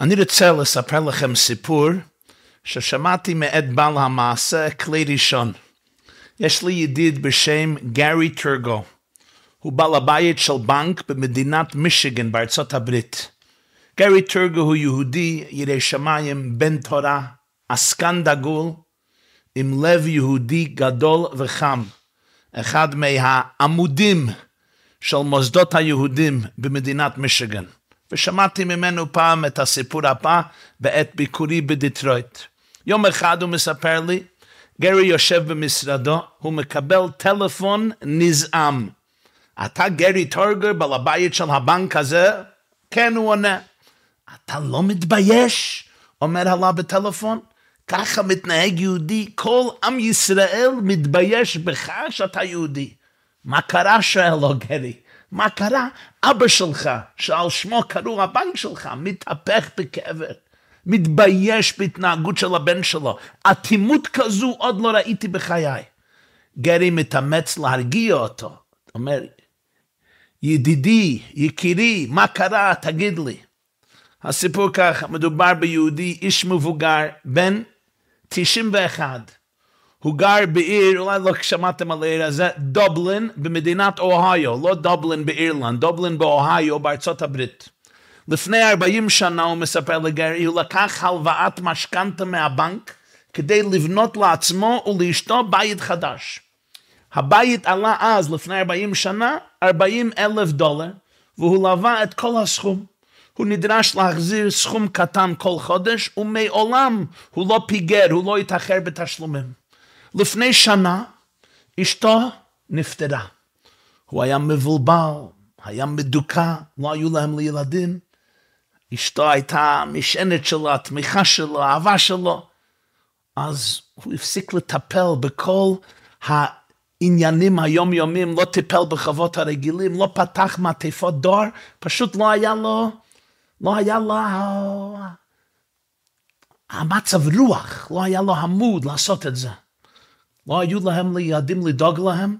אני רוצה לספר לכם סיפור ששמעתי מאת בעל המעשה כלי ראשון. יש לי ידיד בשם גארי טורגו. הוא בעל הבית של בנק במדינת מישיגן בארצות הברית. גארי טורגו הוא יהודי, ירא שמיים, בן תורה, עסקן דגול, עם לב יהודי גדול וחם. אחד מהעמודים של מוסדות היהודים במדינת מישיגן. ושמעתי ממנו פעם את הסיפור הבא בעת ביקורי בדיטרויט. יום אחד הוא מספר לי, גרי יושב במשרדו, הוא מקבל טלפון נזעם. אתה גרי טורגר, בעל הבית של הבנק הזה? כן, הוא עונה. אתה לא מתבייש? אומר עליו בטלפון. ככה מתנהג יהודי, כל עם ישראל מתבייש בך שאתה יהודי. מה קרה? שואל לו גרי. מה קרה? אבא שלך, שעל שמו קראו הבנק שלך, מתהפך בקבר. מתבייש בהתנהגות של הבן שלו. אטימות כזו עוד לא ראיתי בחיי. גרי מתאמץ להרגיע אותו. אומר, ידידי, יקירי, מה קרה? תגיד לי. הסיפור ככה, מדובר ביהודי, איש מבוגר, בן 91. הוא גר בעיר, אולי לא שמעתם על העיר הזה, דובלין במדינת אוהיו, לא דובלין באירלנד, דובלין באוהיו בארצות הברית. לפני 40 שנה, הוא מספר לגרי, הוא לקח הלוואת משכנתה מהבנק כדי לבנות לעצמו ולאשתו בית חדש. הבית עלה אז, לפני 40 שנה, 40 אלף דולר, והוא לווה את כל הסכום. הוא נדרש להחזיר סכום קטן כל חודש, ומעולם הוא לא פיגר, הוא לא התאחר בתשלומים. לפני שנה אשתו נפטרה. הוא היה מבולבל, היה מדוכא, לא היו להם לילדים. אשתו הייתה המשענת שלו, התמיכה שלו, האהבה שלו. אז הוא הפסיק לטפל בכל העניינים היומיומיים, לא טיפל בחוות הרגילים, לא פתח מעטפות דואר, פשוט לא היה לו, לא היה לו המצב רוח, לא היה לו המוד לעשות את זה. לא היו להם ליעדים לדאוג להם,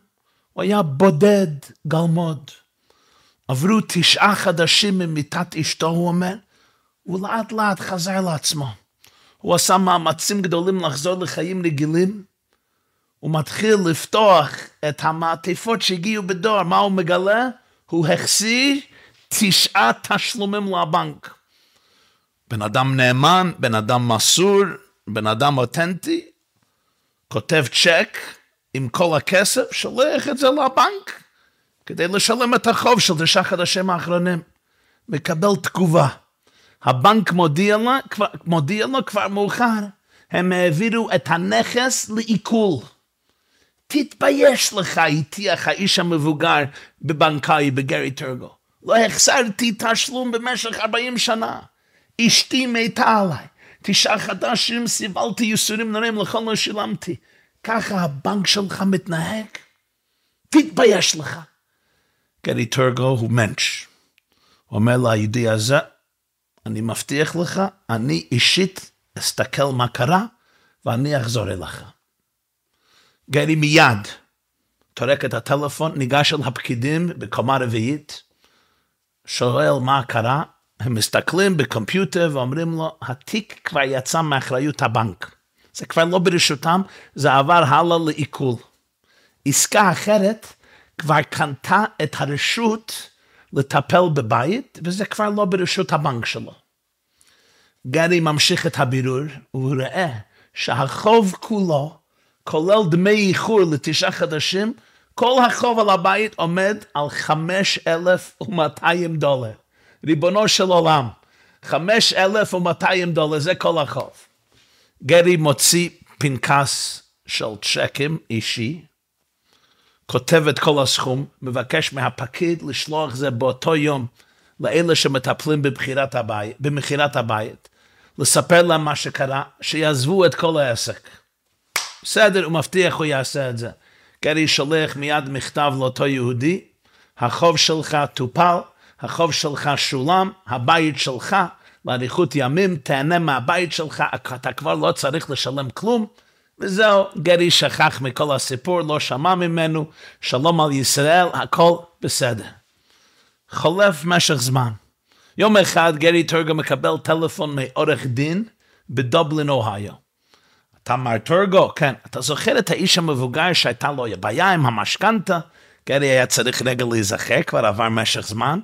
הוא היה בודד גלמוד. עברו תשעה חדשים ממיטת אשתו, הוא אומר, הוא לאט לאט חזר לעצמו. הוא עשה מאמצים גדולים לחזור לחיים רגילים, הוא מתחיל לפתוח את המעטפות שהגיעו בדואר, מה הוא מגלה? הוא החסיר תשעה תשלומים לבנק. בן אדם נאמן, בן אדם מסור, בן אדם אותנטי, כותב צ'ק עם כל הכסף, שולח את זה לבנק כדי לשלם את החוב של תשעה חדשים האחרונים. מקבל תגובה. הבנק מודיע לו, כבר, מודיע לו כבר מאוחר, הם העבירו את הנכס לעיכול. תתבייש לך, הטיח האיש המבוגר בבנקאי בגרי טרגו. לא החסרתי תשלום במשך 40 שנה. אשתי מתה עליי. תשעה חדשים סיבלתי ייסורים נוראים לכל לא שילמתי. ככה הבנק שלך מתנהג? תתבייש לך. גרי טורגו הוא מנץ'. הוא אומר ליהודי הזה, אני מבטיח לך, אני אישית אסתכל מה קרה, ואני אחזור אליך. גרי מיד טורק את הטלפון, ניגש אל הפקידים בקומה רביעית, שואל מה קרה, הם מסתכלים בקומפיוטר ואומרים לו, התיק כבר יצא מאחריות הבנק. זה כבר לא ברשותם, זה עבר הלאה לעיכול. עסקה אחרת כבר קנתה את הרשות לטפל בבית, וזה כבר לא ברשות הבנק שלו. גרי ממשיך את הבירור, והוא רואה שהחוב כולו, כולל דמי איחור לתשעה חדשים, כל החוב על הבית עומד על 5,200 דולר. ריבונו של עולם, 5,200 דולר, זה כל החוב. גרי מוציא פנקס של צ'קים אישי, כותב את כל הסכום, מבקש מהפקיד לשלוח זה באותו יום לאלה שמטפלים הבית, במכירת הבית, לספר להם מה שקרה, שיעזבו את כל העסק. בסדר, הוא מבטיח הוא יעשה את זה. גרי שולח מיד מכתב לאותו יהודי, החוב שלך טופל, החוב שלך שולם, הבית שלך, לאריכות ימים, תהנה מהבית שלך, אתה כבר לא צריך לשלם כלום. וזהו, גרי שכח מכל הסיפור, לא שמע ממנו, שלום על ישראל, הכל בסדר. חולף משך זמן. יום אחד גרי טורגו מקבל טלפון מעורך דין בדובלין, אוהיו. אתה מר טורגו? כן. אתה זוכר את האיש המבוגר שהייתה לו בעיה עם המשכנתה? גרי היה צריך רגע להיזכר, כבר עבר משך זמן.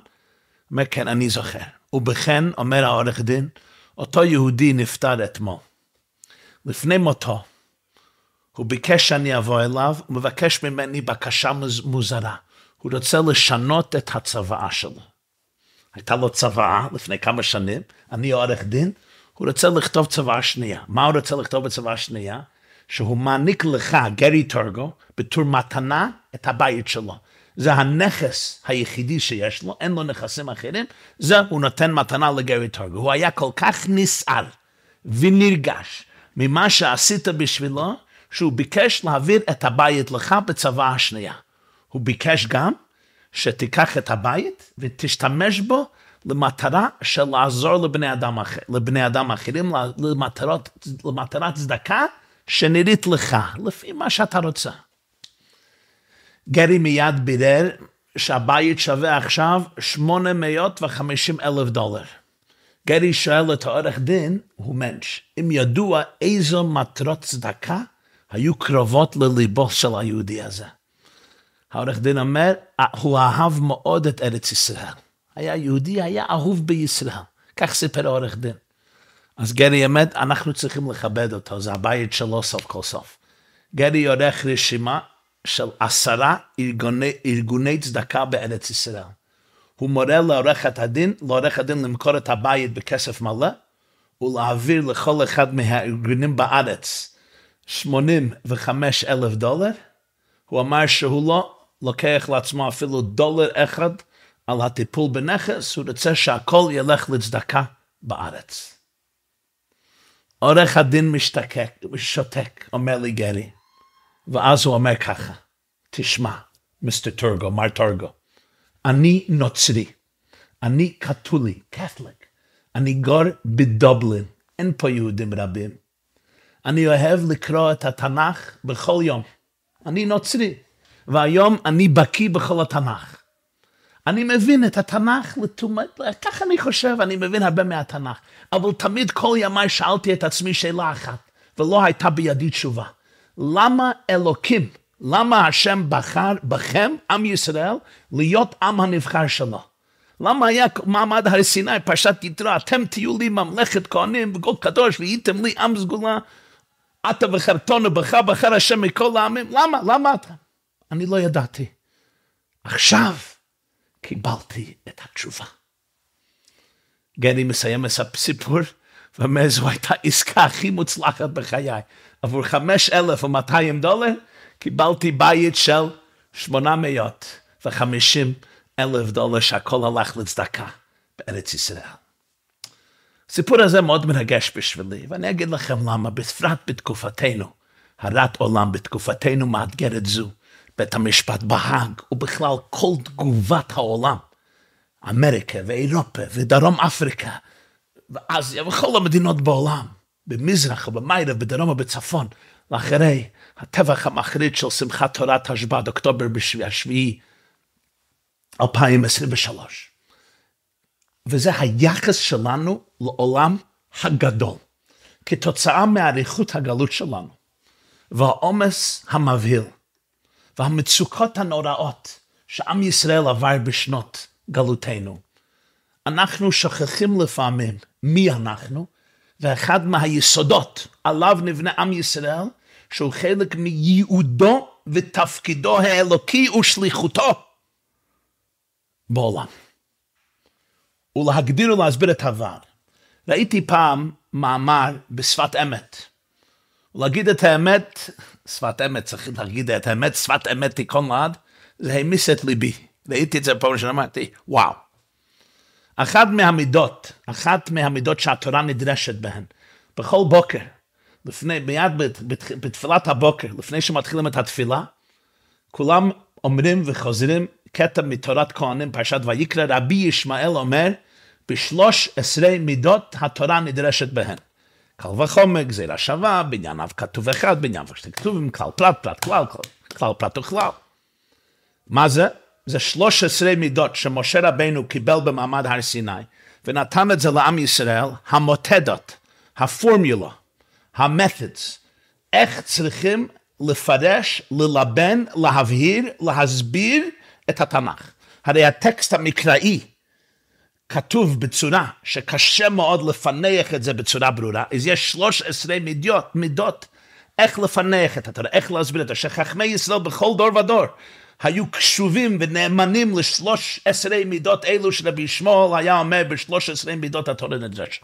אומר, כן, אני זוכר. ובכן, אומר העורך דין, אותו יהודי נפטר אתמול. לפני מותו, הוא ביקש שאני אבוא אליו, הוא מבקש ממני בקשה מוזרה. הוא רוצה לשנות את הצוואה שלו. הייתה לו צוואה לפני כמה שנים, אני עורך דין, הוא רוצה לכתוב צוואה שנייה. מה הוא רוצה לכתוב בצוואה שנייה? שהוא מעניק לך, גרי טורגו, בתור מתנה את הבית שלו. זה הנכס היחידי שיש לו, אין לו נכסים אחרים, זה הוא נותן מתנה לגרי טורגו. הוא היה כל כך נסער ונרגש ממה שעשית בשבילו, שהוא ביקש להעביר את הבית לך בצוואה השנייה. הוא ביקש גם שתיקח את הבית ותשתמש בו למטרה של לעזור לבני אדם, אחר, לבני אדם אחרים, למטרות, למטרת צדקה שנראית לך, לפי מה שאתה רוצה. גרי מיד בירר שהבית שווה עכשיו 850 אלף דולר. גרי שואל את העורך דין, הוא מנש, אם ידוע איזו מטרות צדקה היו קרובות לליבו של היהודי הזה. העורך דין אומר, הוא אהב מאוד את ארץ ישראל. היה יהודי, היה אהוב בישראל. כך סיפר העורך דין. אז גרי אמת, אנחנו צריכים לכבד אותו, זה הבית שלו סוף כל סוף. גרי עורך רשימה של עשרה ארגוני, ארגוני צדקה בארץ ישראל. הוא מורה לעורכת הדין, לעורך הדין למכור את הבית בכסף מלא, ולהעביר לכל אחד מהארגונים בארץ 85 אלף דולר. הוא אמר שהוא לא לוקח לעצמו אפילו דולר אחד על הטיפול בנכס, הוא רוצה שהכל ילך לצדקה בארץ. עורך הדין משתקק, שותק, אומר לי גרי, ואז הוא אומר ככה, תשמע, מיסטר טורגו, מר טורגו, אני נוצרי, אני קתולי, קתליק, אני גר בדובלין, אין פה יהודים רבים. אני אוהב לקרוא את התנ"ך בכל יום. אני נוצרי, והיום אני בקיא בכל התנ"ך. אני מבין את התנ"ך לתומת, ככה אני חושב, אני מבין הרבה מהתנ"ך. אבל תמיד כל ימיי שאלתי את עצמי שאלה אחת, ולא הייתה בידי תשובה. למה אלוקים, למה השם בחר בכם, עם ישראל, להיות עם הנבחר שלו? למה היה מעמד הר סיני, פרשת יתרו, אתם תהיו לי ממלכת כהנים וגול קדוש, והייתם לי עם סגולה, אתה וחרטונו בך בחר השם מכל העמים, למה? למה אתה? אני לא ידעתי. עכשיו קיבלתי את התשובה. גני מסיים את הסיפור, ואומר, זו הייתה עסקה הכי מוצלחת בחיי. עבור 5,200 דולר קיבלתי בית של 850 אלף דולר שהכל הלך לצדקה בארץ ישראל. הסיפור הזה מאוד מרגש בשבילי, ואני אגיד לכם למה, בפרט בתקופתנו, הרת עולם בתקופתנו מאתגרת זו, בית המשפט בהאג, ובכלל כל תגובת העולם, אמריקה ואירופה ודרום אפריקה ואסיה וכל המדינות בעולם, במזרח ובמיירב, בדרום ובצפון, לאחרי הטבח המחריד של שמחת תורת השב"ד, אוקטובר השביעי 2023. וזה היחס שלנו לעולם הגדול, כתוצאה מאריכות הגלות שלנו, והעומס המבהיל, והמצוקות הנוראות שעם ישראל עבר בשנות גלותנו. אנחנו שוכחים לפעמים מי אנחנו, ואחד מהיסודות עליו נבנה עם ישראל, שהוא חלק מייעודו ותפקידו האלוקי ושליחותו בעולם. ולהגדיר ולהסביר את העבר. ראיתי פעם מאמר בשפת אמת. להגיד את האמת, שפת אמת, צריכים להגיד את האמת, שפת אמת תיקון לעד, זה העמיס את ליבי. ראיתי את זה פעם ראשונה, אמרתי, וואו. אחת מהמידות, אחת מהמידות שהתורה נדרשת בהן, בכל בוקר, לפני, מיד בתפילת הבוקר, לפני שמתחילים את התפילה, כולם אומרים וחוזרים קטע מתורת כהנים, פרשת ויקרא, רבי ישמעאל אומר, בשלוש עשרה מידות התורה נדרשת בהן. קל וחומר, גזירה שווה, בענייניו כתוב אחד, בענייניו שתי כתובים, כלל פרט, פרט כלל, כלל פרט וכלל. מה זה? זה שלוש עשרה מידות שמשה רבנו קיבל במעמד הר סיני, ונתן את זה לעם ישראל, המותדות, הפורמולה, המתודס, איך צריכים לפרש, ללבן, להבהיר, להסביר את התנ"ך. הרי הטקסט המקראי כתוב בצורה שקשה מאוד לפנח את זה בצורה ברורה, אז יש 13 מידות, מידות איך לפנח את התורה, איך להסביר את זה, שחכמי ישראל בכל דור ודור היו קשובים ונאמנים לשלוש עשרה מידות אלו שרבי שמואל היה אומר בשלוש עשרה מידות התורה נדרשת.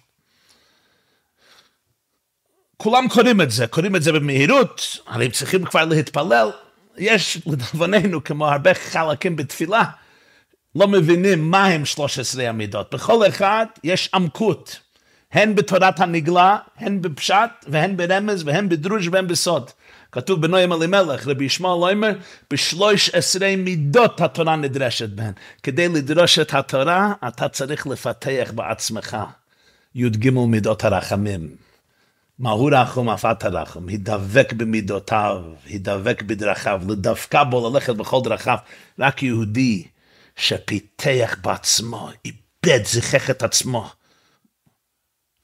כולם קוראים את זה, קוראים את זה במהירות, הרי צריכים כבר להתפלל. יש לדאבוננו, כמו הרבה חלקים בתפילה, לא מבינים מה הם 13 המידות. בכל אחד יש עמקות, הן בתורת הנגלה, הן בפשט, והן ברמז, והן בדרוש, והן בסוד. כתוב בנוים אלימלך, רבי ישמעאל לא אומר, בשלוש עשרה מידות התורה נדרשת בהן. כדי לדרוש את התורה, אתה צריך לפתח בעצמך י"ג מידות הרחמים. מהו רחום אף אתה רחום, הידבק במידותיו, הידבק בדרכיו, לדווקא בו ללכת בכל דרכיו. רק יהודי שפיתח בעצמו, איבד, זיכך את עצמו,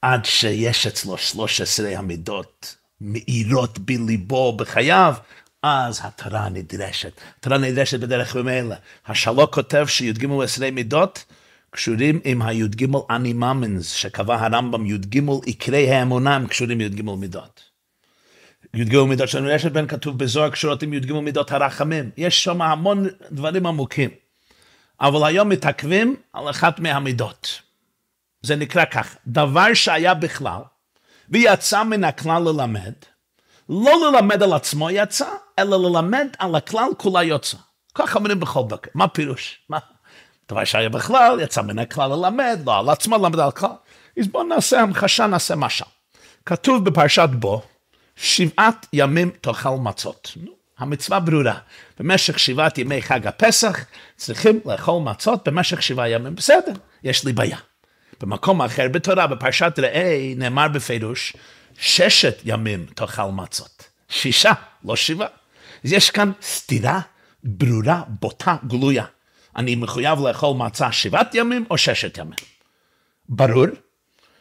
עד שיש אצלו 13 המידות מאירות בליבו, בחייו, אז התורה נדרשת. התורה נדרשת בדרך ממילא. השלוק כותב שי"ג עשרה מידות קשורים עם הי"ג אני מאמינס, שקבע הרמב"ם, י"ג עיקרי האמונה הם קשורים י"ג מידות. י"ג מידות של רשת בן כתוב בזוהר קשורות עם י"ג מידות הרחמים. יש שם המון דברים עמוקים. אבל היום מתעכבים על אחת מהמידות. זה נקרא כך, דבר שהיה בכלל, ויצא מן הכלל ללמד, לא ללמד על עצמו יצא, אלא ללמד על הכלל כולה יוצא. כך אומרים בכל בוקר, מה פירוש? דבר שהיה בכלל, יצא מן הכלל ללמד, לא על עצמו ללמד על הכלל. אז בואו נעשה המחשה, נעשה משל. כתוב בפרשת בו, שבעת ימים תאכל מצות. המצווה ברורה. במשך שבעת ימי חג הפסח צריכים לאכול מצות במשך שבעה ימים. בסדר, יש לי בעיה. במקום אחר בתורה, בפרשת ראה, נאמר בפירוש, ששת ימים תאכל מצות. שישה, לא שבעה. אז יש כאן סתירה ברורה, בוטה, גלויה. אני מחויב לאכול מצה שבעת ימים או ששת ימים. ברור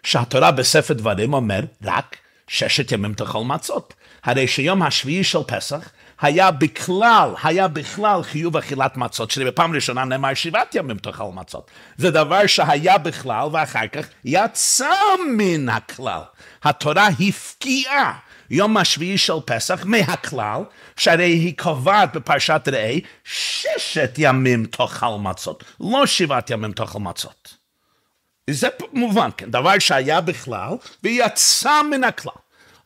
שהתורה בספר דברים אומר רק ששת ימים תאכל מצות. הרי שיום השביעי של פסח היה בכלל, היה בכלל חיוב אכילת מצות, שלי בפעם ראשונה נאמר שבעת ימים תאכל מצות. זה דבר שהיה בכלל ואחר כך יצא מן הכלל. התורה הפקיעה יום השביעי של פסח מהכלל, שהרי היא קובעת בפרשת ראה ששת ימים תאכל מצות, לא שבעת ימים תאכל מצות. זה מובן, כן, דבר שהיה בכלל ויצא מן הכלל.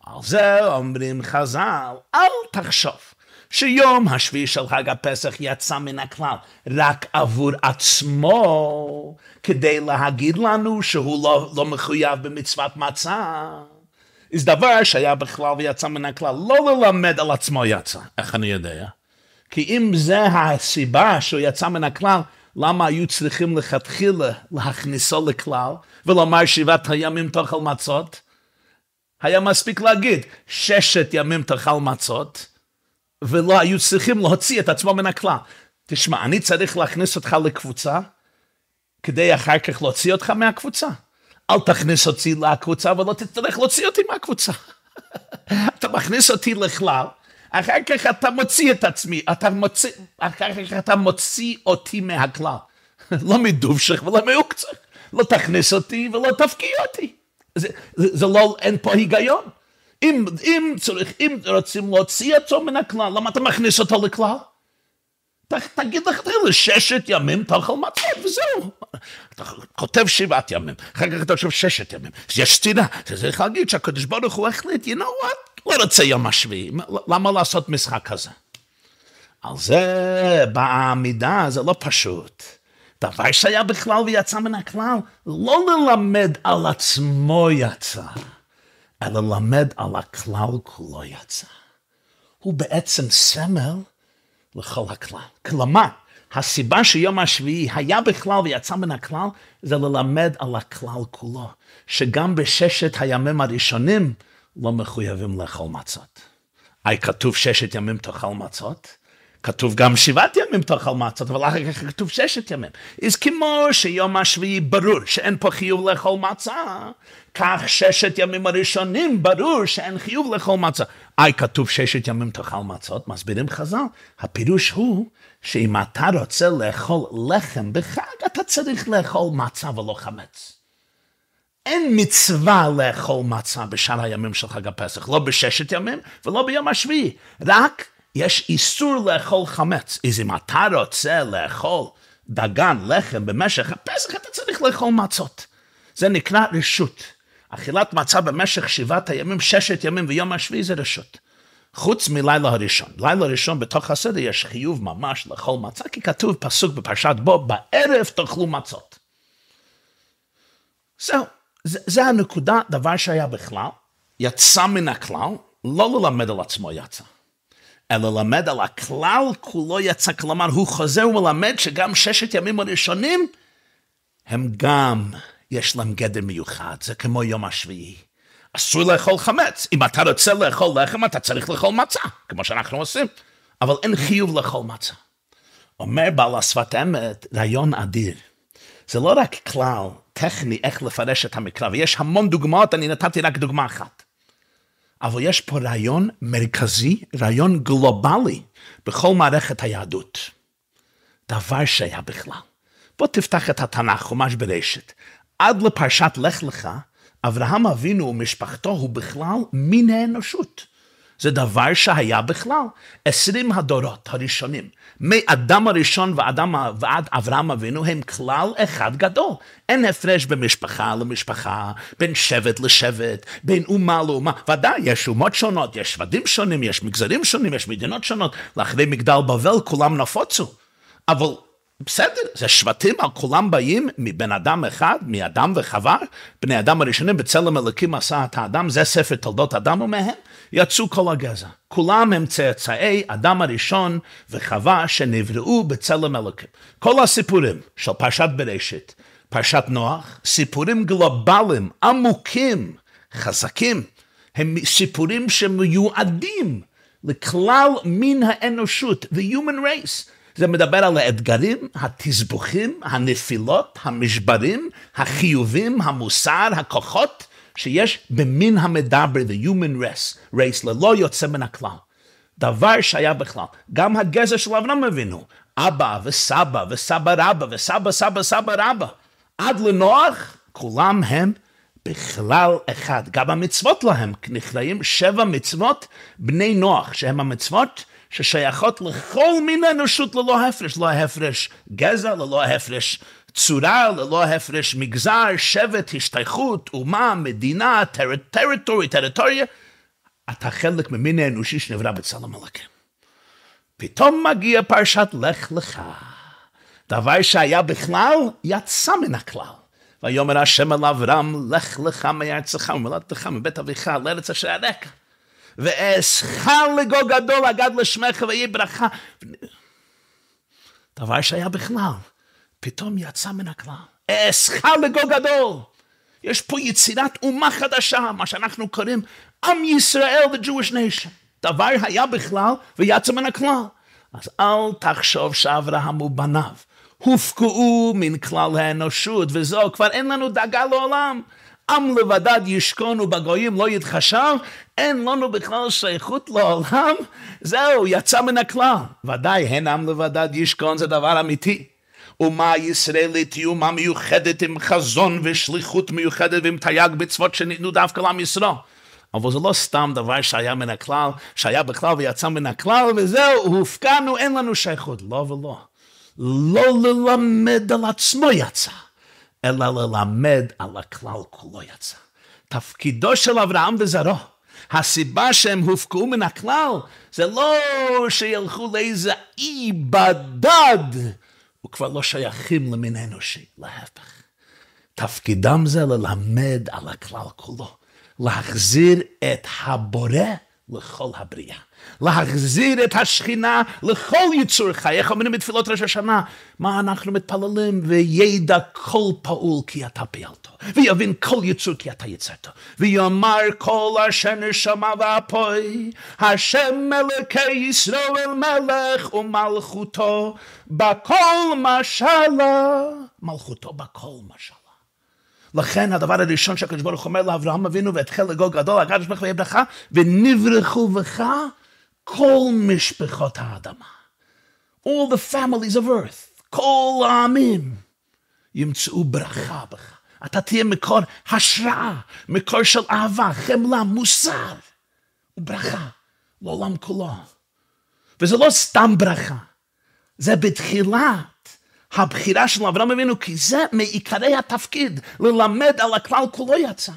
על זה אומרים חז"ל, אל תחשוב שיום השביעי של חג הפסח יצא מן הכלל רק עבור עצמו, כדי להגיד לנו שהוא לא, לא מחויב במצוות מצה. זה דבר שהיה בכלל ויצא מן הכלל, לא ללמד על עצמו יצא, איך אני יודע? כי אם זה הסיבה שהוא יצא מן הכלל, למה היו צריכים לכתחילה להכניסו לכלל ולומר שבעת הימים תאכל מצות? היה מספיק להגיד ששת ימים תאכל מצות, ולא היו צריכים להוציא את עצמו מן הכלל. תשמע, אני צריך להכניס אותך לקבוצה, כדי אחר כך להוציא אותך מהקבוצה. אל תכניס אותי לקבוצה ולא תצטרך להוציא אותי מהקבוצה. אתה מכניס אותי לכלל, אחר כך אתה מוציא את עצמי, אתה מוציא, אחר כך אתה מוציא אותי מהכלל. לא מדובשך ולא מעוקצך. לא תכניס אותי ולא תפקיע אותי. זה, זה, זה לא, אין פה היגיון. אם, אם צריך, אם רוצים להוציא אותו מן הכלל, למה אתה מכניס אותו לכלל? ת, תגיד לך, ששת ימים תאכל מצות וזהו. אתה כותב שבעת ימים, אחר כך אתה חושב ששת ימים. אז יש סתירה, אתה צריך להגיד שהקדוש ברוך הוא החליט, you know what, לא רוצה יום השביעי, למה לעשות משחק כזה? על זה בעמידה זה לא פשוט. דבר שהיה בכלל ויצא מן הכלל, לא ללמד על עצמו יצא. אלא למד על הכלל כולו יצא. הוא בעצם סמל לכל הכלל. כלומר, הסיבה שיום השביעי היה בכלל ויצא מן הכלל, זה ללמד על הכלל כולו, שגם בששת הימים הראשונים לא מחויבים לאכול מצות. היי כתוב ששת ימים תאכל מצות, כתוב גם שבעת ימים תאכל מצות, אבל אחר כך כתוב ששת ימים. אז כמו שיום השביעי ברור שאין פה חיוב לאכול מצה, כך ששת ימים הראשונים ברור שאין חיוב לאכול מצה. אי, כתוב ששת ימים תאכל מצות, מסבירים חז"ל. הפירוש הוא שאם אתה רוצה לאכול לחם בחג, אתה צריך לאכול מצה ולא חמץ. אין מצווה לאכול מצה בשאר הימים של חג הפסח, לא בששת ימים ולא ביום השביעי, רק יש איסור לאכול חמץ. אז אם אתה רוצה לאכול דגן, לחם, במשך הפסח, אתה צריך לאכול מצות. זה נקרא רשות. אכילת מצה במשך שבעת הימים, ששת ימים ויום השביעי זה רשות. חוץ מלילה הראשון. לילה הראשון בתוך הסדר יש חיוב ממש לאכול מצה, כי כתוב פסוק בפרשת בו, בערב תאכלו מצות. זהו, זה, זה הנקודה, דבר שהיה בכלל, יצא מן הכלל, לא ללמד על עצמו יצא. אלא ללמד על הכלל כולו יצא, כלומר הוא חוזר ומלמד שגם ששת ימים הראשונים הם גם, יש להם גדר מיוחד, זה כמו יום השביעי. אסור לאכול חמץ, אם אתה רוצה לאכול לחם אתה צריך לאכול מצה, כמו שאנחנו עושים, אבל אין חיוב לאכול מצה. אומר בעל השפת אמת, רעיון אדיר. זה לא רק כלל טכני איך לפרש את המקרא, ויש המון דוגמאות, אני נתתי רק דוגמה אחת. אבל יש פה רעיון מרכזי, רעיון גלובלי בכל מערכת היהדות. דבר שהיה בכלל. בוא תפתח את התנ"ך, חומש ברשת. עד לפרשת לך לך, אברהם אבינו ומשפחתו הוא בכלל מין האנושות. זה דבר שהיה בכלל. עשרים הדורות הראשונים, מאדם הראשון ואדם, ועד אברהם אבינו, הם כלל אחד גדול. אין הפרש בין משפחה למשפחה, בין שבט לשבט, בין אומה לאומה. ודאי, יש אומות שונות, יש שבטים שונים, יש מגזרים שונים, יש מדינות שונות. לאחרי מגדל בבל כולם נפוצו. אבל בסדר, זה שבטים, על כולם באים מבן אדם אחד, מאדם וחבר, בני אדם הראשונים בצלם אלוקים עשה את האדם, זה ספר תולדות אדם ומהם, יצאו כל הגזע. כולם הם צאצאי אדם הראשון וחווה שנבראו בצלם אלוקים. כל הסיפורים של פרשת בראשית, פרשת נוח, סיפורים גלובליים, עמוקים, חזקים, הם סיפורים שמיועדים לכלל מין האנושות, the human race. זה מדבר על האתגרים, התסבוכים, הנפילות, המשברים, החיובים, המוסר, הכוחות שיש במין המדבר, the human race, race ללא יוצא מן הכלל. דבר שהיה בכלל, גם הגזע של אברהם אבינו, אבא וסבא וסבא רבא וסבא סבא סבא רבא, עד לנוח, כולם הם בכלל אחד. גם המצוות להם נכלאים שבע מצוות בני נוח, שהם המצוות ששייכות לכל מין האנושות ללא הפרש, ללא הפרש גזע, ללא הפרש צורה, ללא הפרש מגזר, שבט, השתייכות, אומה, מדינה, טר... טריטורי, טריטוריה, אתה חלק ממין האנושי שנברא בצלם אלוקים. פתאום מגיע פרשת לך לך. דבר שהיה בכלל, יצא מן הכלל. ויאמר השם אל אברהם, לך לך מארצך ומולדתך מבית אביך לארץ אשר הרקע. ואסך לגו גדול אגד לשמך ויהי ברכה. דבר שהיה בכלל, פתאום יצא מן הכלל. אסך לגו גדול. יש פה יצירת אומה חדשה, מה שאנחנו קוראים עם ישראל, the Jewish nation. דבר היה בכלל ויצא מן הכלל. אז אל תחשוב שאברהם ובניו הופקעו מן כלל האנושות, וזהו, כבר אין לנו דאגה לעולם. עם לבדד ישכון ובגויים לא יתחשב, אין לנו בכלל שייכות לעולם, זהו, יצא מן הכלל. ודאי, הן עם לבדד ישכון זה דבר אמיתי. אומה ישראלית היא אומה מיוחדת עם חזון ושליחות מיוחדת ועם תייג מצוות שניתנו דווקא לעם ישראל. אבל זה לא סתם דבר שהיה מן הכלל, שהיה בכלל ויצא מן הכלל, וזהו, הופקענו, אין לנו שייכות. לא ולא. לא ללמד על עצמו יצא. אלא ללמד על הכלל כולו יצא. תפקידו של אברהם וזרעו, הסיבה שהם הופקעו מן הכלל, זה לא שילכו לאיזה אי בדד, וכבר לא שייכים למין אנושי, להפך. תפקידם זה ללמד על הכלל כולו, להחזיר את הבורא לכל הבריאה. להחזיר את השכינה לכל יצור חי. איך אומרים בתפילות ראש השנה? מה אנחנו מתפללים? וידע כל פעול כי אתה פעלתו, ויבין כל יצור כי אתה יצרתו, ויאמר כל אשר נשמה ואפוי, השם מלכי ישראל מלך ומלכותו, בכל משלה, מלכותו בכל משלה. לכן הדבר הראשון שהקדוש ברוך אומר לאברהם אבינו והתחיל לגול גדול, הקדוש ברוך הוא יהיה ברכה, ונברחו בך כל משפחות האדמה. All the families of earth, כל העמים, ימצאו ברכה בך. אתה תהיה מקור השראה, מקור של אהבה, חמלה, מוסר וברכה לעולם כולו. וזה לא סתם ברכה, זה בתחילה הבחירה של אברהם אבינו, כי זה מעיקרי התפקיד, ללמד על הכלל כולו יצא.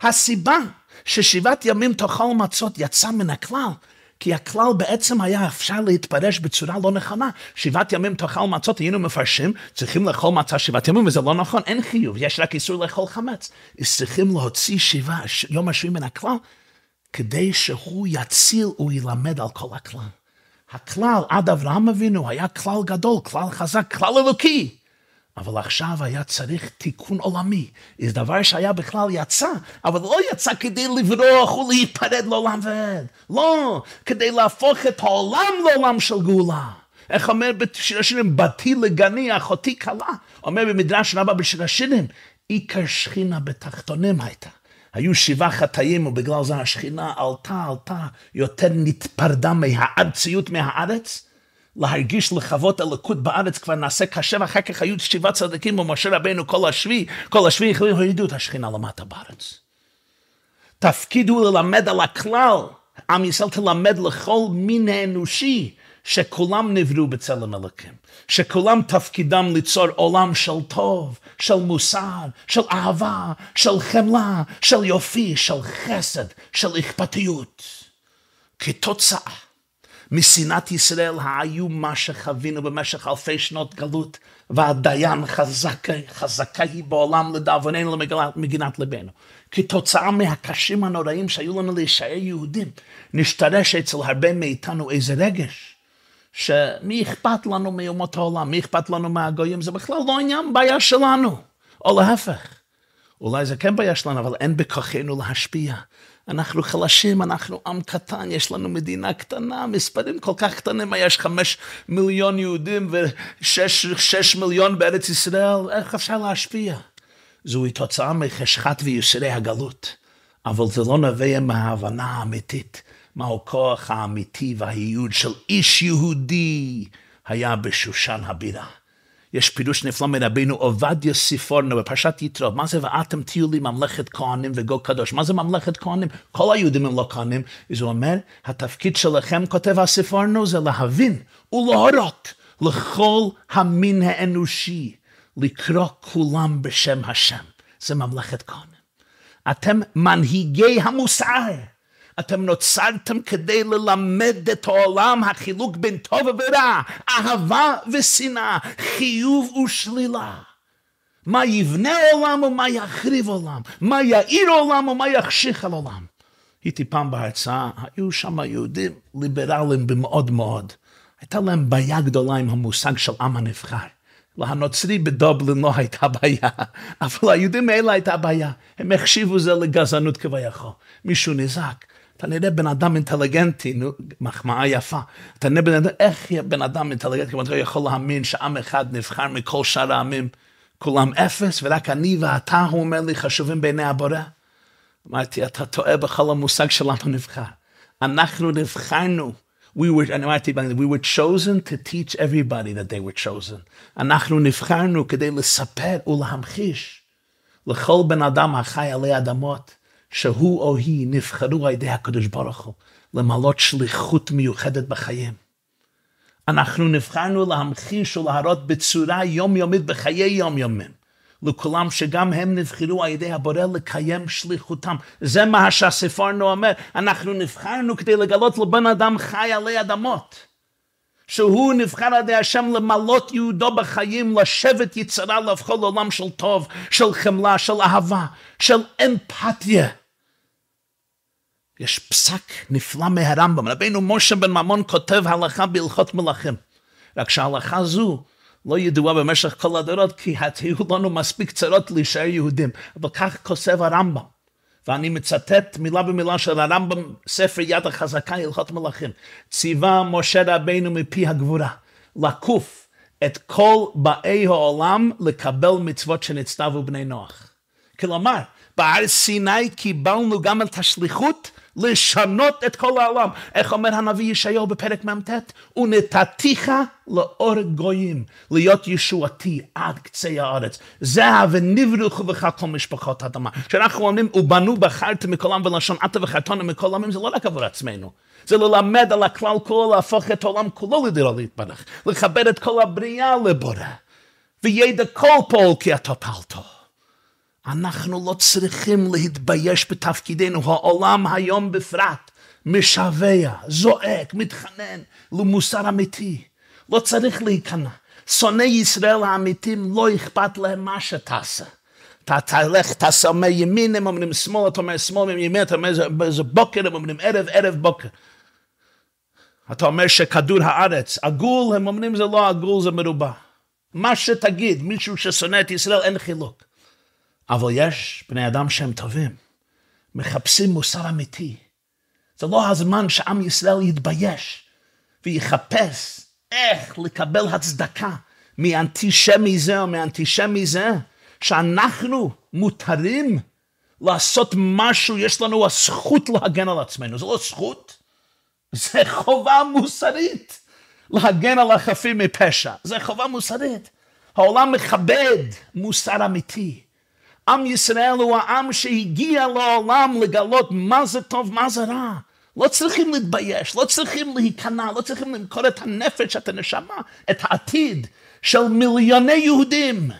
הסיבה ששבעת ימים תאכל מצות יצא מן הכלל, כי הכלל בעצם היה אפשר להתפרש בצורה לא נכונה. שבעת ימים תאכל מצות, היינו מפרשים, צריכים לאכול מצה שבעת ימים, וזה לא נכון, אין חיוב, יש רק איסור לאכול חמץ. צריכים להוציא שבעה, יום השביעי מן הכלל, כדי שהוא יציל וילמד על כל הכלל. הכלל עד אברהם אבינו היה כלל גדול, כלל חזק, כלל אלוקי. אבל עכשיו היה צריך תיקון עולמי. זה דבר שהיה בכלל יצא, אבל לא יצא כדי לברוח ולהיפרד לעולם ועד. לא, כדי להפוך את העולם לעולם של גאולה. איך אומר בשיר השירים, בתי לגני אחותי כלה. אומר במדרש רבה בשיר השירים, עיקר שכינה בתחתונים הייתה. היו שבעה חטאים ובגלל זה השכינה עלתה, עלתה, יותר נתפרדה מהארציות מהארץ. להרגיש לחוות אלוקות בארץ כבר נעשה קשה ואחר כך היו שבעה צדיקים ומשה רבנו כל השביעי, כל השביעי יכולים להורידו את השכינה למטה בארץ. תפקיד הוא ללמד על הכלל, עם ישראל תלמד לכל מין האנושי שכולם נבראו בצלם אלוקים, שכולם תפקידם ליצור עולם של טוב, של מוסר, של אהבה, של חמלה, של יופי, של חסד, של אכפתיות. כתוצאה משנאת ישראל האיומה שחווינו במשך אלפי שנות גלות, והדיין חזקה, חזקה היא בעולם לדאבוננו למגינת ליבנו. כתוצאה מהקשים הנוראים שהיו לנו להישאר יהודים, נשתרש אצל הרבה מאיתנו איזה רגש. שמי אכפת לנו מאומות העולם, מי אכפת לנו מהגויים, זה בכלל לא עניין בעיה שלנו, או להפך. אולי זה כן בעיה שלנו, אבל אין בכוחנו להשפיע. אנחנו חלשים, אנחנו עם קטן, יש לנו מדינה קטנה, מספרים כל כך קטנים, יש חמש מיליון יהודים ושש מיליון בארץ ישראל, איך אפשר להשפיע? זוהי תוצאה מחשכת וייסורי הגלות, אבל זה לא נובע מההבנה האמיתית, מהו הכוח האמיתי והייעוד של איש יהודי היה בשושן הבירה. יש פירוש נפלא מרבינו עובדיה סיפורנו בפרשת יתרו, מה זה ואתם תהיו לי ממלכת כהנים וגו קדוש, מה זה ממלכת כהנים? כל היהודים הם לא כהנים, אז הוא אומר, התפקיד שלכם, כותב הסיפורנו, זה להבין ולהורות לכל המין האנושי, לקרוא כולם בשם השם, זה ממלכת כהנים. אתם מנהיגי המוסר. אתם נוצרתם כדי ללמד את העולם החילוק בין טוב ורע, אהבה ושנאה, חיוב ושלילה. מה יבנה עולם ומה יחריב עולם, מה יאיר עולם ומה יחשיך על עולם. הייתי פעם בהרצאה, היו שם יהודים ליברליים במאוד מאוד. הייתה להם בעיה גדולה עם המושג של עם הנבחר. לנוצרי בדובלין לא הייתה בעיה, אבל ליהודים האלה הייתה בעיה. הם החשיבו זה לגזענות כביכול. מישהו נזעק, אתה נראה בן אדם אינטליגנטי, נו, מחמאה יפה. אתה נראה בן אדם, איך בן אדם אינטליגנטי, כמו אתה יכול להאמין שעם אחד נבחר מכל שאר העמים, כולם אפס, ורק אני ואתה, הוא אומר לי, חשובים בעיני הבורא? אמרתי, אתה טועה בכל המושג שלנו נבחר. אנחנו נבחרנו. We were, אני אמרתי, we were chosen to teach everybody that they were chosen. אנחנו נבחרנו כדי לספר ולהמחיש לכל בן אדם החי עלי אדמות. שהוא או היא נבחרו על ידי הקדוש ברוך הוא למלות שליחות מיוחדת בחיים. אנחנו נבחרנו להמחיש ולהראות בצורה יומיומית בחיי יומיומים. לכולם שגם הם נבחרו על ידי הבורא לקיים שליחותם. זה מה שהספרנו אומר, אנחנו נבחרנו כדי לגלות לבן אדם חי עלי אדמות. שהוא נבחר על ידי השם למלות יהודו בחיים, לשבת יצרה להפכו לעולם של טוב, של חמלה, של אהבה, של אמפתיה. יש פסק נפלא מהרמב"ם. רבינו משה בן ממון כותב הלכה בהלכות מלכים. רק שההלכה זו לא ידועה במשך כל הדורות, כי היו לנו מספיק צרות להישאר יהודים. אבל כך כוסף הרמב"ם. ואני מצטט מילה במילה של הרמב"ם, ספר יד החזקה, הלכות מלכים. ציווה משה רבינו מפי הגבורה, לקוף את כל באי העולם לקבל מצוות שנצטוו בני נוח. כלומר, בהר סיני קיבלנו גם את השליחות לשנות את כל העולם. איך אומר הנביא ישעיהו בפרק מ"ט? ונתתיך לאור גויים, להיות ישועתי עד קצה הארץ. זה ונברוכו בך כל משפחות האדמה. כשאנחנו אומרים, ובנו בחרתם מכל עם ולשון עתה וחרטונו מכל עמים, זה לא רק עבור עצמנו. זה ללמד על הכלל כולו, להפוך את העולם כולו לדירה להתברך. לכבד את כל הבריאה לבורא. וידע כל פועל כי אתה פעלתו. אנחנו לא צריכים להתבייש בתפקידנו, העולם היום בפרט משווע, זועק, מתחנן למוסר אמיתי. לא צריך להיכנע. שונאי ישראל האמיתים לא אכפת להם מה שתעשה. אתה תלך, תעשה מימין, הם אומרים שמאל, אתה אומר שמאל, מימין, אתה אומר זה בוקר, הם אומרים ערב, ערב בוקר. אתה אומר שכדור הארץ עגול, הם אומרים זה לא עגול, זה מרובע. מה שתגיד, מישהו ששונא את ישראל, אין חילוק. אבל יש בני אדם שהם טובים, מחפשים מוסר אמיתי. זה לא הזמן שעם ישראל יתבייש ויחפש איך לקבל הצדקה מאנטישמי זה או מאנטישמי זה, שאנחנו מותרים לעשות משהו, יש לנו הזכות להגן על עצמנו. זה לא זכות, זה חובה מוסרית להגן על החפים מפשע. זה חובה מוסרית. העולם מכבד מוסר אמיתי. עם ישראל הוא העם שהגיע לעולם לגלות מה זה טוב, מה זה רע. לא צריכים להתבייש, לא צריכים להיכנע, לא צריכים למכור את הנפש, את הנשמה, את העתיד של מיליוני יהודים,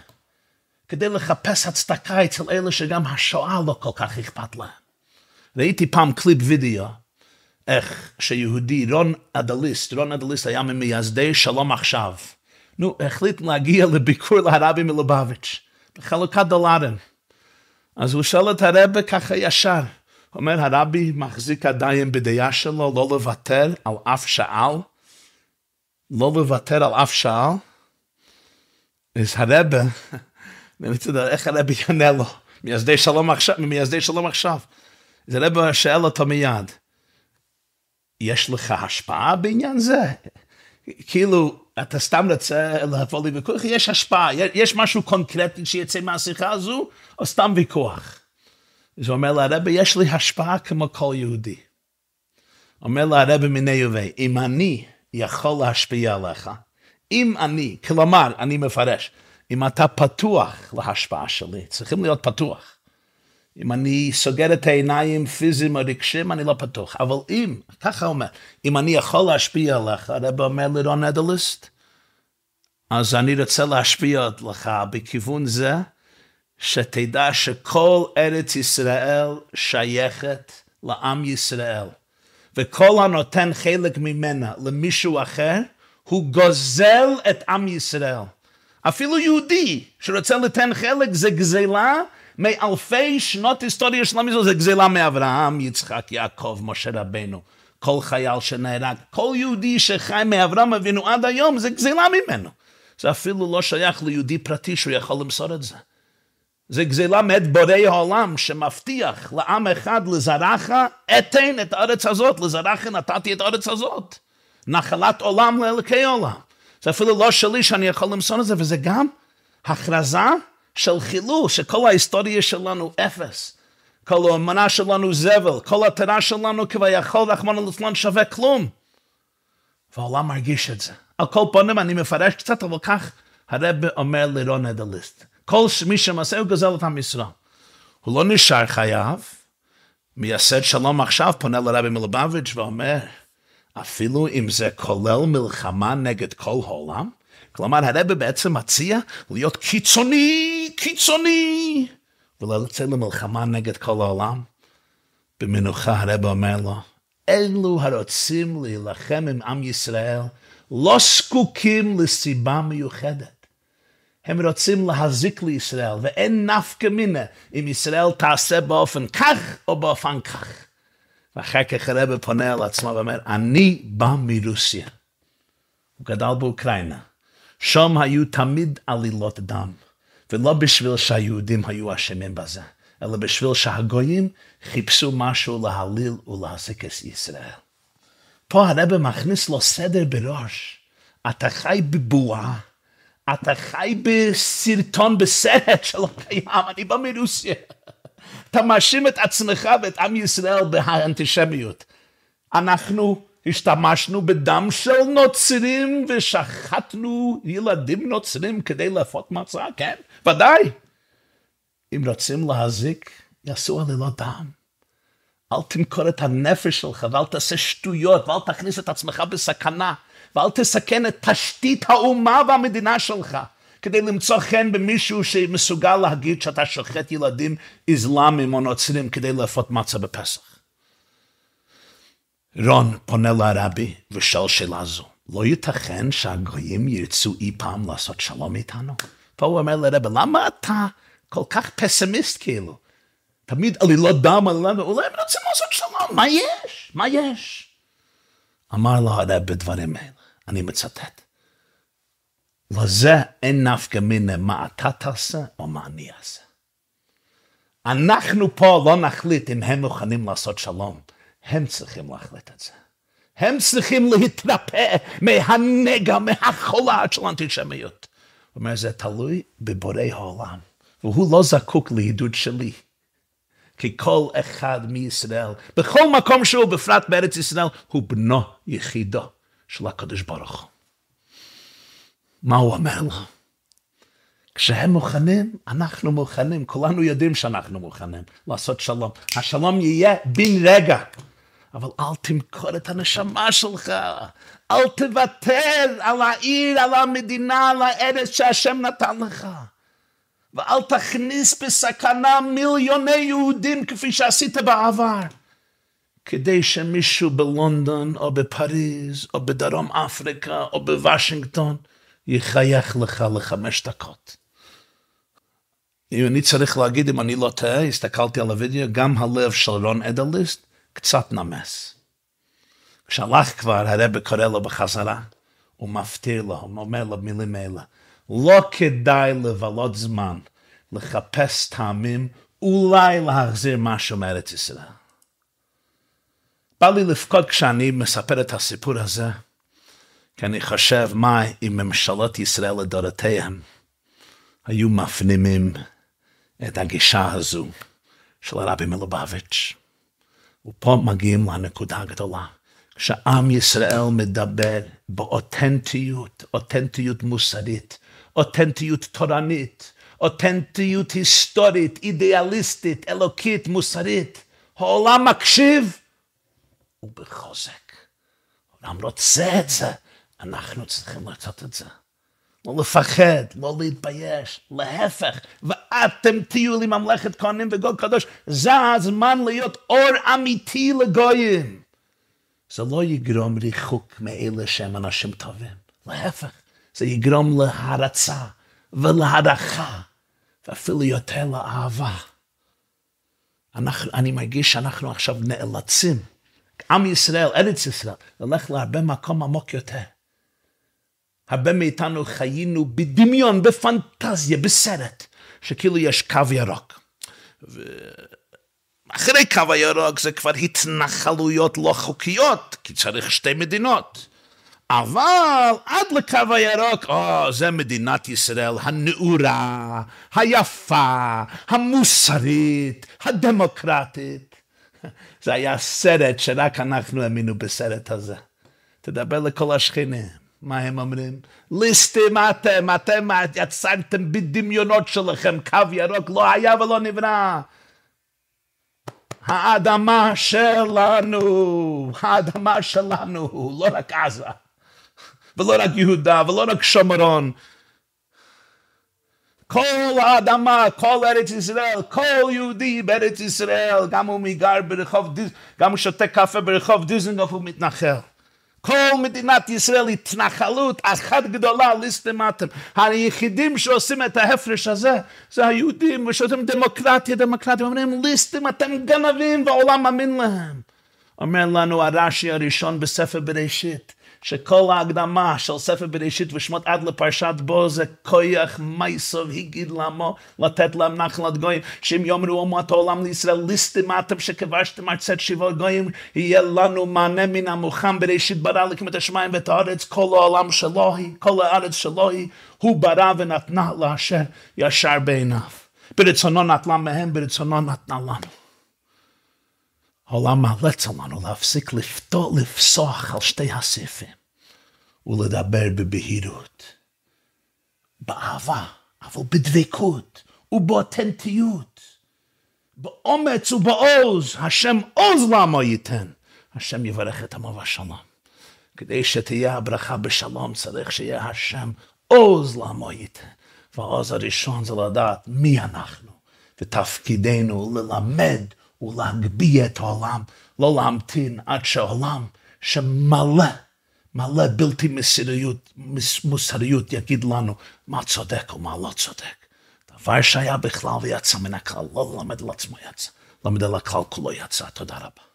כדי לחפש הצדקה אצל אלה שגם השואה לא כל כך אכפת להם. ראיתי פעם קליפ וידאו, איך שיהודי, רון אדליסט, רון אדליסט היה ממייסדי שלום עכשיו. נו, החליט להגיע לביקור לרבי מלובביץ', בחלוקת דולרים. אז הוא שואל את הרבה ככה ישר. אומר, הרבי מחזיק עדיין בדעה שלו לא לוותר על אף שעל, לא לוותר על אף שעל. אז הרבה, אני רוצה לדעת איך הרבי יענה לו, מייסדי שלום עכשיו, מייסדי שלום עכשיו. אז הרבה שואל אותו מיד, יש לך השפעה בעניין זה? כאילו, אתה סתם רוצה לבוא לי ויכוח, יש השפעה, יש משהו קונקרטי שיצא מהשיחה הזו, או סתם ויכוח. אז הוא אומר לרבי, יש לי השפעה כמו כל יהודי. אומר לרבי מיני ובי, אם אני יכול להשפיע עליך, אם אני, כלומר, אני מפרש, אם אתה פתוח להשפעה שלי, צריכים להיות פתוח. אם אני סוגר את העיניים פיזיים או רגשים, אני לא פתוח. אבל אם, ככה אומר, אם אני יכול להשפיע עליך, הרב אומר לירון אדליסט, אז אני רוצה להשפיע עליך בכיוון זה, שתדע שכל ארץ ישראל שייכת לעם ישראל. וכל הנותן חלק ממנה למישהו אחר, הוא גוזל את עם ישראל. אפילו יהודי שרוצה לתן חלק זה גזלה מאלפי שנות היסטוריה של עם ישראל, זה גזלה מאברהם, יצחק, יעקב, משה רבנו. כל חייל שנהרג, כל יהודי שחי מאברהם אבינו עד היום, זה גזלה ממנו. זה אפילו לא שייך ליהודי פרטי שהוא יכול למסור את זה. זה גזלה מאת בורא העולם שמבטיח לעם אחד לזרעך אתן את הארץ הזאת, לזרעך נתתי את הארץ הזאת. נחלת עולם לאלוקי עולם. זה אפילו לא שלי שאני יכול למסור את זה, וזה גם הכרזה של חילול, שכל ההיסטוריה שלנו אפס. כל האמנה שלנו זבל, כל התורה שלנו כביכול רחמנא ליצלן שווה כלום. והעולם מרגיש את זה. על כל פנים אני מפרש קצת, אבל כך הרב אומר לירון אדליסט. כל מי שמעשה הוא גוזל את המשרה. הוא לא נשאר חייב, מייסד שלום עכשיו פונה לרבי מלובביץ' ואומר, אפילו אם זה כולל מלחמה נגד כל העולם, כלומר הרבי בעצם מציע להיות קיצוני, קיצוני, ולא לצאת למלחמה נגד כל העולם. במנוחה הרבי אומר לו, אלו הרוצים להילחם עם עם ישראל, לא זקוקים לסיבה מיוחדת. הם רוצים להזיק לישראל, ואין נפקא מינה אם ישראל תעשה באופן כך או באופן כך. ואחר כך הרב פונה על עצמו ואומר, אני בא מרוסיה. הוא גדל באוקראינה. שם היו תמיד עלילות דם, ולא בשביל שהיהודים היו אשמים בזה, אלא בשביל שהגויים חיפשו משהו להעליל ולהזיק את ישראל. פה הרב מכניס לו סדר בראש. אתה חי בבועה, אתה חי בסרטון, בסרט שלא קיים, אני בא מרוסיה. אתה מאשים את עצמך ואת עם ישראל באנטישמיות. אנחנו השתמשנו בדם של נוצרים ושחטנו ילדים נוצרים כדי לאפות מצה, כן, ודאי. אם רוצים להזיק, יעשו עלילות דם. אל תמכור את הנפש שלך ואל תעשה שטויות ואל תכניס את עצמך בסכנה ואל תסכן את תשתית האומה והמדינה שלך כדי למצוא חן במישהו שמסוגל להגיד שאתה שוחט ילדים אסלאמים או נוצרים כדי לאפות מצה בפסח. רון פונה לרבי ושואל שאלה זו, לא ייתכן שהגויים ירצו אי פעם לעשות שלום איתנו? פה הוא אומר לרבי, למה אתה כל כך פסימיסט כאילו? תמיד עלילות דם, עלילות דם, אולי הם רוצים לעשות שלום, מה יש? מה יש? אמר לו הרב בדברים האלה, אני מצטט, לזה אין נפקא מינה מה אתה תעשה או מה אני אעשה. אנחנו פה לא נחליט אם הם מוכנים לעשות שלום, הם צריכים להחליט את זה. הם צריכים להתרפא מהנגע, מהחולה של האנטישמיות. הוא אומר, זה תלוי בבורא העולם, והוא לא זקוק לעידוד שלי. כי כל אחד מישראל, בכל מקום שהוא, בפרט בארץ ישראל, הוא בנו יחידו של הקדוש ברוך הוא. מה הוא אומר לו? כשהם מוכנים, אנחנו מוכנים, כולנו יודעים שאנחנו מוכנים לעשות שלום. השלום יהיה בן רגע, אבל אל תמכור את הנשמה שלך, אל תוותר על העיר, על המדינה, על הארץ שהשם נתן לך. ואל תכניס בסכנה מיליוני יהודים כפי שעשית בעבר. כדי שמישהו בלונדון או בפריז או בדרום אפריקה או בוושינגטון יחייך לך לחמש דקות. אם אני צריך להגיד, אם אני לא טועה, הסתכלתי על הוידאו, גם הלב של רון אדליסט קצת נמס. כשהלך כבר, הרב קורא לו בחזרה, הוא מפתיר לו, הוא אומר לו מילים אלה. לא כדאי לבלות זמן לחפש טעמים, אולי להחזיר משהו מארץ ישראל. בא לי לפקוד כשאני מספר את הסיפור הזה, כי אני חושב מה אם ממשלות ישראל לדורותיהם היו מפנימים את הגישה הזו של הרבי מלובביץ'. ופה מגיעים לנקודה הגדולה. כשעם ישראל מדבר באותנטיות, אותנטיות מוסרית, אותנטיות תורנית, אותנטיות היסטורית, אידיאליסטית, אלוקית, מוסרית. העולם מקשיב ובחוזק. העולם רוצה את זה, אנחנו צריכים לעשות את זה. לא לפחד, לא להתבייש, להפך, ואתם תהיו לי ממלכת כהנים וגול קדוש, זה הזמן להיות אור אמיתי לגויים. זה לא יגרום ריחוק מאלה שהם אנשים טובים, להפך, זה יגרום להרצה ולהערכה, ואפילו יותר לאהבה. אנחנו, אני מרגיש שאנחנו עכשיו נאלצים, עם ישראל, ארץ ישראל, ללכת להרבה מקום עמוק יותר. הרבה מאיתנו חיינו בדמיון, בפנטזיה, בסרט, שכאילו יש קו ירוק. אחרי קו הירוק זה כבר התנחלויות לא חוקיות, כי צריך שתי מדינות. אבל עד לקו הירוק, או, זה מדינת ישראל הנאורה, היפה, המוסרית, הדמוקרטית. זה היה סרט שרק אנחנו האמינו בסרט הזה. תדבר לכל השכנים, מה הם אומרים? ליסטים אתם, אתם יצרתם בדמיונות שלכם, קו ירוק לא היה ולא נברא. האדמה שלנו, האדמה שלנו, לא רק עזה. ולא רק יהודה, ולא רק שומרון. כל האדמה, כל ארץ ישראל, כל יהודי בארץ ישראל, גם הוא מגר ברחוב, גם הוא שותה קפה ברחוב דיזנגוף הוא מתנחל. כל מדינת ישראל התנחלות אחת גדולה ליסטמטם. היחידים שעושים את ההפרש הזה זה היהודים ושאתם דמוקרטיה, דמוקרטיה, אומרים ליסטים אתם גנבים והעולם מאמין להם. אומר לנו הרש"י הראשון בספר בראשית, שכל ההקדמה של ספר בראשית ושמות עד לפרשת בו זה כויח מייסוב הגיד למו לתת להם נחלת גויים. שאם יאמרו אומות העולם לישראל ליסטמתם שכבשתם ארצת שבעה גויים? יהיה לנו מענה מן המוכן בראשית ברא לכם את השמיים ואת הארץ כל העולם שלו היא כל הארץ שלו היא. הוא ברא ונתנה לאשר ישר בעיניו. ברצונו נטלה מהם ברצונו נתנה לנו העולם מאלץ עלינו להפסיק לפתור, לפסוח על שתי הסעיפים ולדבר בבהירות, באהבה, אבל בדבקות ובאותנטיות, באומץ ובעוז, השם עוז לעמו ייתן, השם יברך את עמו בשלום. כדי שתהיה הברכה בשלום צריך שיהיה השם עוז לעמו ייתן. והעוז הראשון זה לדעת מי אנחנו, ותפקידנו ללמד ולהגביה את העולם, לא להמתין עד שהעולם שמלא, מלא בלתי מוסריות, מוסריות יגיד לנו מה צודק ומה לא צודק. דבר שהיה בכלל ויצא מן הכלל, לא ללמד על עצמו יצא, למד על הכלל כולו יצא. תודה רבה.